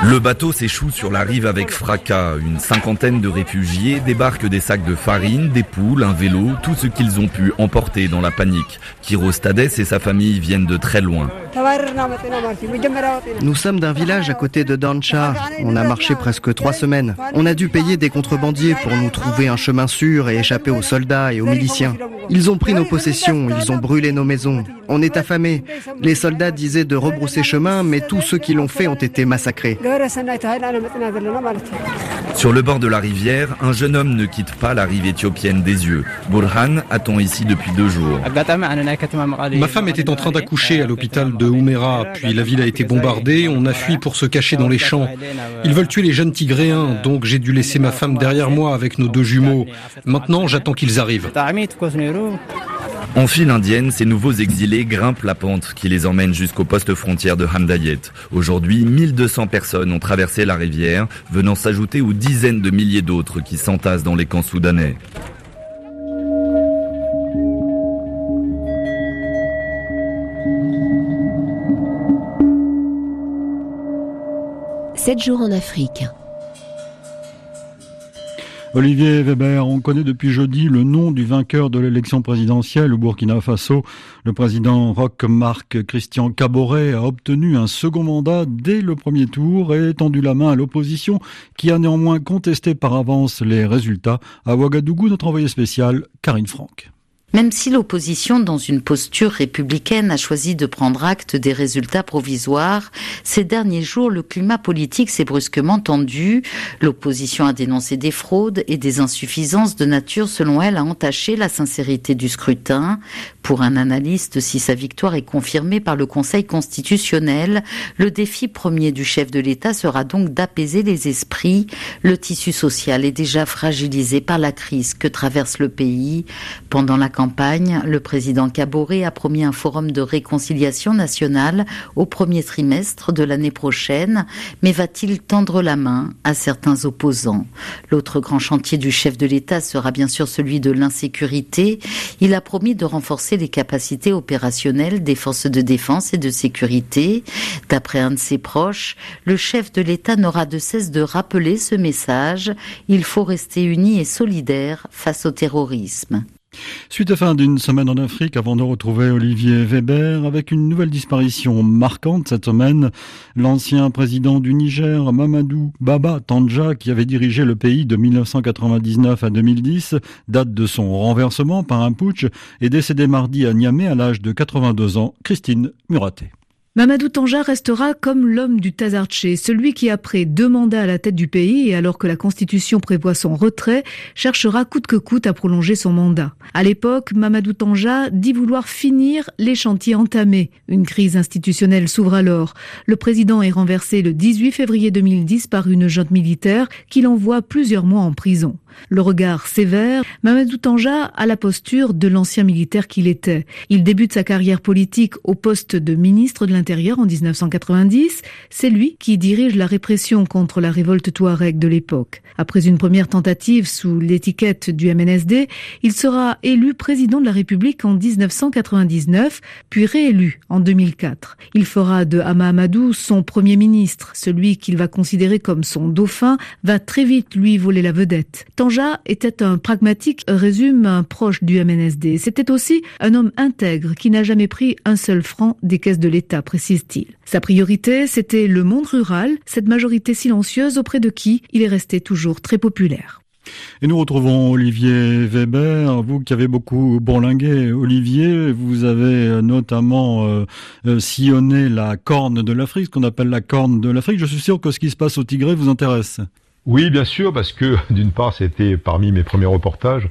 Le bateau s'échoue sur la rive avec fracas. Une cinquantaine de réfugiés débarquent des sacs de farine, des poules, un vélo, tout ce qu'ils ont pu emporter dans la panique. Kiro Stades et sa famille viennent de très loin. Nous sommes d'un village à côté de Dancha. On a marché presque trois semaines. On a dû payer des contrebandiers pour nous trouver un chemin sûr et échapper aux soldats et aux miliciens. Ils ont pris nos possessions, ils ont brûlé nos maisons. On est affamés. Les soldats disaient de rebrousser chemin, mais tous ceux qui l'ont fait ont été massacrés. Sur le bord de la rivière, un jeune homme ne quitte pas la rive éthiopienne des yeux. Burhan attend ici depuis deux jours. Ma femme était en train d'accoucher à l'hôpital de Oumera, puis la ville a été bombardée, on a fui pour se cacher dans les champs. Ils veulent tuer les jeunes tigréens, donc j'ai dû laisser ma femme derrière moi avec nos deux jumeaux. Maintenant, j'attends qu'ils arrivent. En file indienne, ces nouveaux exilés grimpent la pente qui les emmène jusqu'au poste frontière de Hamdayet. Aujourd'hui, 1200 personnes ont traversé la rivière, venant s'ajouter aux dizaines de milliers d'autres qui s'entassent dans les camps soudanais. Sept jours en Afrique. Olivier Weber, on connaît depuis jeudi le nom du vainqueur de l'élection présidentielle au Burkina Faso. Le président Roch Marc Christian Caboret a obtenu un second mandat dès le premier tour et tendu la main à l'opposition qui a néanmoins contesté par avance les résultats. À Ouagadougou, notre envoyé spécial, Karine Franck. Même si l'opposition, dans une posture républicaine, a choisi de prendre acte des résultats provisoires, ces derniers jours, le climat politique s'est brusquement tendu. L'opposition a dénoncé des fraudes et des insuffisances de nature, selon elle, à entacher la sincérité du scrutin. Pour un analyste, si sa victoire est confirmée par le Conseil constitutionnel, le défi premier du chef de l'État sera donc d'apaiser les esprits. Le tissu social est déjà fragilisé par la crise que traverse le pays. Pendant la campagne, le président Caboret a promis un forum de réconciliation nationale au premier trimestre de l'année prochaine, mais va-t-il tendre la main à certains opposants? L'autre grand chantier du chef de l'État sera bien sûr celui de l'insécurité. Il a promis de renforcer les capacités opérationnelles des forces de défense et de sécurité. D'après un de ses proches, le chef de l'État n'aura de cesse de rappeler ce message. Il faut rester unis et solidaires face au terrorisme. Suite à fin d'une semaine en Afrique, avant de retrouver Olivier Weber, avec une nouvelle disparition marquante cette semaine, l'ancien président du Niger, Mamadou Baba Tanja, qui avait dirigé le pays de 1999 à 2010, date de son renversement par un putsch, est décédé mardi à Niamey à l'âge de 82 ans. Christine Muraté. Mamadou Tanja restera comme l'homme du Tazarché, celui qui, après deux mandats à la tête du pays et alors que la Constitution prévoit son retrait, cherchera coûte que coûte à prolonger son mandat. À l'époque, Mamadou Tanja dit vouloir finir les chantiers entamés. Une crise institutionnelle s'ouvre alors. Le président est renversé le 18 février 2010 par une junte militaire qui l'envoie plusieurs mois en prison. Le regard sévère, Mamadou Tanja a la posture de l'ancien militaire qu'il était. Il débute sa carrière politique au poste de ministre de l'Intérieur en 1990. C'est lui qui dirige la répression contre la révolte touareg de l'époque. Après une première tentative sous l'étiquette du MNSD, il sera élu président de la République en 1999, puis réélu en 2004. Il fera de Hama Amadou son premier ministre, celui qu'il va considérer comme son dauphin, va très vite lui voler la vedette. Tanja était un pragmatique, résume un proche du MNSD. C'était aussi un homme intègre qui n'a jamais pris un seul franc des caisses de l'État, précise-t-il. Sa priorité, c'était le monde rural, cette majorité silencieuse auprès de qui il est resté toujours très populaire. Et nous retrouvons Olivier Weber, vous qui avez beaucoup bourlingué. Olivier, vous avez notamment euh, euh, sillonné la corne de l'Afrique, ce qu'on appelle la corne de l'Afrique. Je suis sûr que ce qui se passe au Tigré vous intéresse. Oui, bien sûr, parce que (laughs) d'une part, c'était parmi mes premiers reportages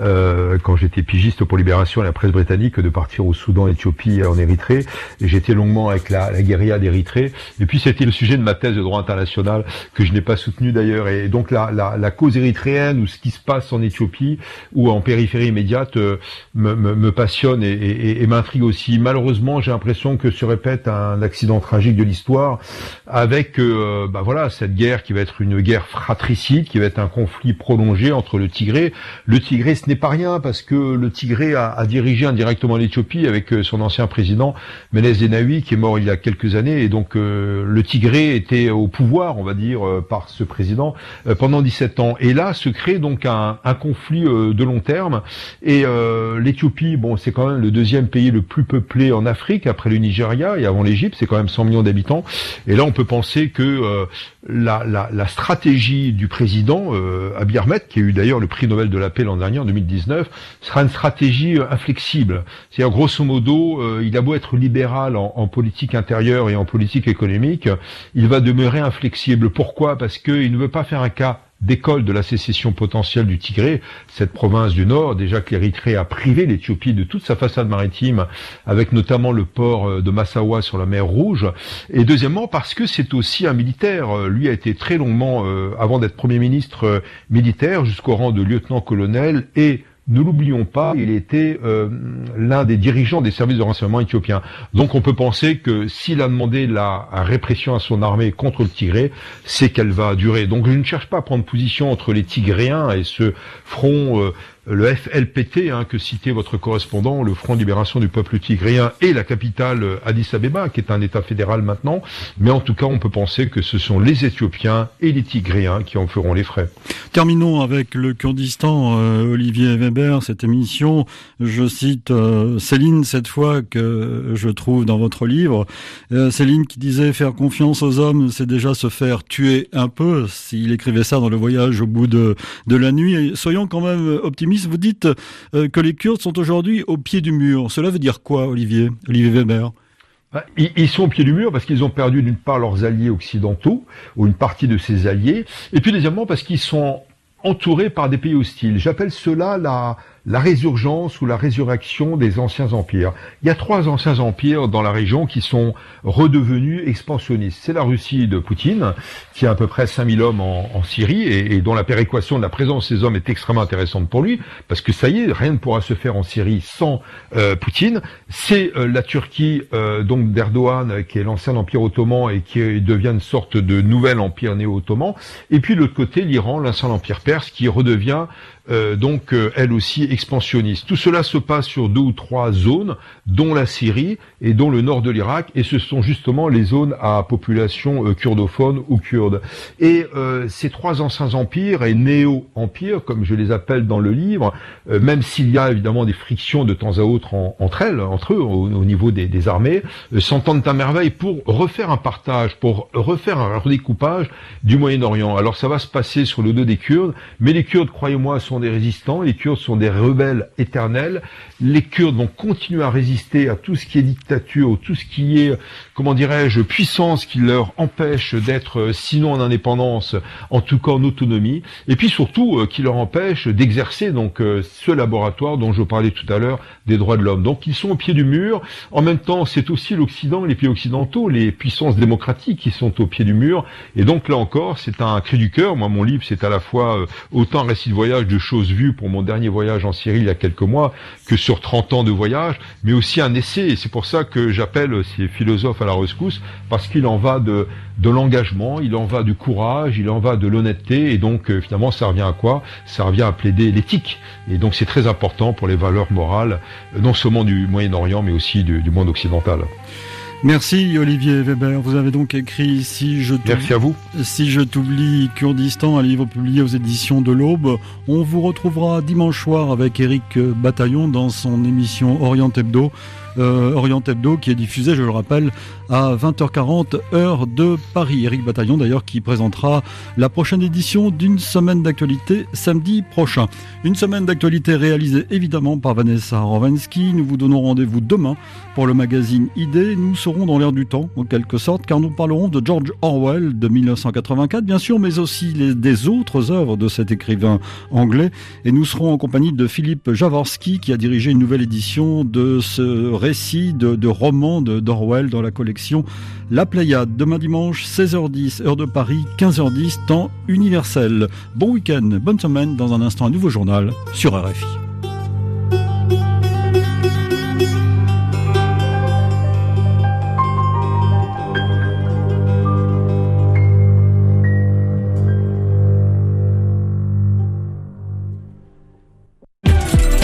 euh, quand j'étais pigiste pour Libération à la presse britannique de partir au Soudan, Éthiopie, en Érythrée. J'étais longuement avec la, la guérilla d'Érythrée. Et puis c'était le sujet de ma thèse de droit international que je n'ai pas soutenu d'ailleurs. Et donc la, la, la, cause érythréenne ou ce qui se passe en Éthiopie ou en périphérie immédiate euh, me, me, me, passionne et, et, et m'intrigue aussi. Malheureusement, j'ai l'impression que se répète un accident tragique de l'histoire avec, euh, bah voilà, cette guerre qui va être une guerre fratricide qui va être un conflit prolongé entre le Tigré. Le Tigré, ce n'est pas rien parce que le Tigré a, dirigé indirectement l'Éthiopie avec euh, son ancien président Meles Zenawi qui est mort il y a quelques années et donc euh, le Tigré était au pouvoir, on va dire, euh, par ce président euh, pendant 17 ans. Et là se crée donc un, conflit de long terme et l'Éthiopie, bon, c'est quand même le deuxième pays le plus peuplé en Afrique après le Nigeria et avant l'Égypte, c'est quand même 100 millions d'habitants. Et là, on peut penser que la, la, la stratégie du président euh, Abiy Ahmed, qui a eu d'ailleurs le prix Nobel de la paix l'an dernier, en 2019, sera une stratégie euh, inflexible. C'est-à-dire, grosso modo, euh, il a beau être libéral en, en, politique intérieure et en politique économique, il va demeurer inflexible. Pourquoi? Parce qu'il ne veut pas faire un cas d'école de la sécession potentielle du Tigré, cette province du Nord, déjà que l'Érythrée a privé l'Éthiopie de toute sa façade maritime, avec notamment le port euh, de Massawa sur la mer Rouge, et deuxièmement parce que c'est aussi un militaire. Euh, lui a été très longuement, euh, avant d'être Premier ministre militaire, jusqu'au rang de lieutenant-colonel et ne l'oublions pas, il était euh, l'un des dirigeants des services de renseignement éthiopiens. Donc on peut penser que s'il a demandé la répression à son armée contre le Tigré, c'est qu'elle va durer. Donc je ne cherche pas à prendre position entre les Tigréens et ce front euh, le FLPT hein, que citait votre correspondant, le Front de Libération du Peuple Tigréen et la capitale euh, Addis Abeba, qui est un État fédéral maintenant. Mais en tout cas, on peut penser que ce sont les Éthiopiens et les Tigréens qui en feront les frais. Terminons avec le Kurdistan, euh, Olivier Weber, cette émission. Je cite euh, Céline cette fois que je trouve dans votre livre. Céline qui disait faire confiance aux hommes, c'est déjà se faire tuer un peu. S'il écrivait ça dans le voyage au bout de, de la nuit. Et soyons quand même optimistes vous dites euh, que les Kurdes sont aujourd'hui au pied du mur. Cela veut dire quoi, Olivier Olivier Weber? Bah, ils sont au pied du mur parce qu'ils ont perdu d'une part leurs alliés occidentaux, ou une partie de ces alliés, et puis deuxièmement parce qu'ils sont entourés par des pays hostiles. J'appelle cela la, la résurgence ou la résurrection des anciens empires. Il y a trois anciens empires dans la région qui sont redevenus expansionnistes. C'est la Russie de Poutine, qui a à peu près 5000 hommes en, Syrie et, dont la péréquation de la présence de ces hommes est extrêmement intéressante pour lui, parce que ça y est, rien ne pourra se faire en Syrie sans euh, Poutine. C'est euh, la Turquie euh, donc d'Erdogan, qui est l'ancien empire ottoman et qui devient une sorte de nouvel empire néo-ottoman. Et puis de l'autre côté, l'Iran, l'ancien empire perse, qui redevient euh, donc euh, elle aussi expansionniste. Tout cela se passe sur deux ou trois zones, dont la Syrie et dont le nord de l'Irak, et ce sont justement les zones à population euh, kurdophone ou kurde. Et ces trois anciens empires et néo-empires, comme je les appelle dans le livre, même s'il y a évidemment des frictions de temps à autre entre elles, entre eux, au, niveau des, des armées, s'entendent à merveille pour refaire un partage, pour refaire un redécoupage du Moyen-Orient. Alors ça va se passer sur le dos des Kurdes, mais les Kurdes, croyez-moi, sont des résistants, les Kurdes sont des rebelles éternels, les Kurdes vont continuer à résister à tout ce qui est dictature, tout ce qui est, comment dirais-je, puissance qui leur empêche d'être, euh, sinon en indépendance, en tout cas en autonomie, et puis surtout euh, qui leur empêche d'exercer donc euh, ce laboratoire dont je parlais tout à l'heure des droits de l'homme. Donc ils sont au pied du mur. En même temps, c'est aussi l'Occident, les pays occidentaux, les puissances démocratiques qui sont au pied du mur. Et donc là encore, c'est un cri du cœur. Moi, mon livre, c'est à la fois autant un récit de voyage de choses vues pour mon dernier voyage en Syrie il y a quelques mois que sur 30 ans de voyage, mais aussi un essai. C'est pour ça que j'appelle ces philosophes à la rescousse, parce qu'il en va de, de l'engagement, il en va du courage, il en va de l'honnêteté. Et donc, euh, finalement, ça revient à quoi? Ça revient à plaider l'éthique. Et donc, c'est très important pour les valeurs morales, euh, non seulement du Moyen-Orient, mais aussi du monde occidental. Merci Olivier Weber. Vous avez donc écrit Si je Merci à vous. Si je t'oublie Kurdistan, un livre publié aux éditions de l'Aube. On vous retrouvera dimanche soir avec Eric Bataillon dans son émission Orient Hebdo. Euh, Orient Hebdo qui est diffusé, je le rappelle, à 20h40 heure de Paris. Eric Bataillon d'ailleurs qui présentera la prochaine édition d'une semaine d'actualité samedi prochain. Une semaine d'actualité réalisée évidemment par Vanessa Rovansky. Nous vous donnons rendez-vous demain pour le magazine ID. Nous serons dans l'air du temps en quelque sorte car nous parlerons de George Orwell de 1984 bien sûr mais aussi des autres œuvres de cet écrivain anglais et nous serons en compagnie de Philippe Jaworski qui a dirigé une nouvelle édition de ce récit de, de roman d'Orwell dans la collection La Pléiade. Demain dimanche, 16h10, heure de Paris, 15h10, temps universel. Bon week-end, bonne semaine. Dans un instant, un nouveau journal sur RFI.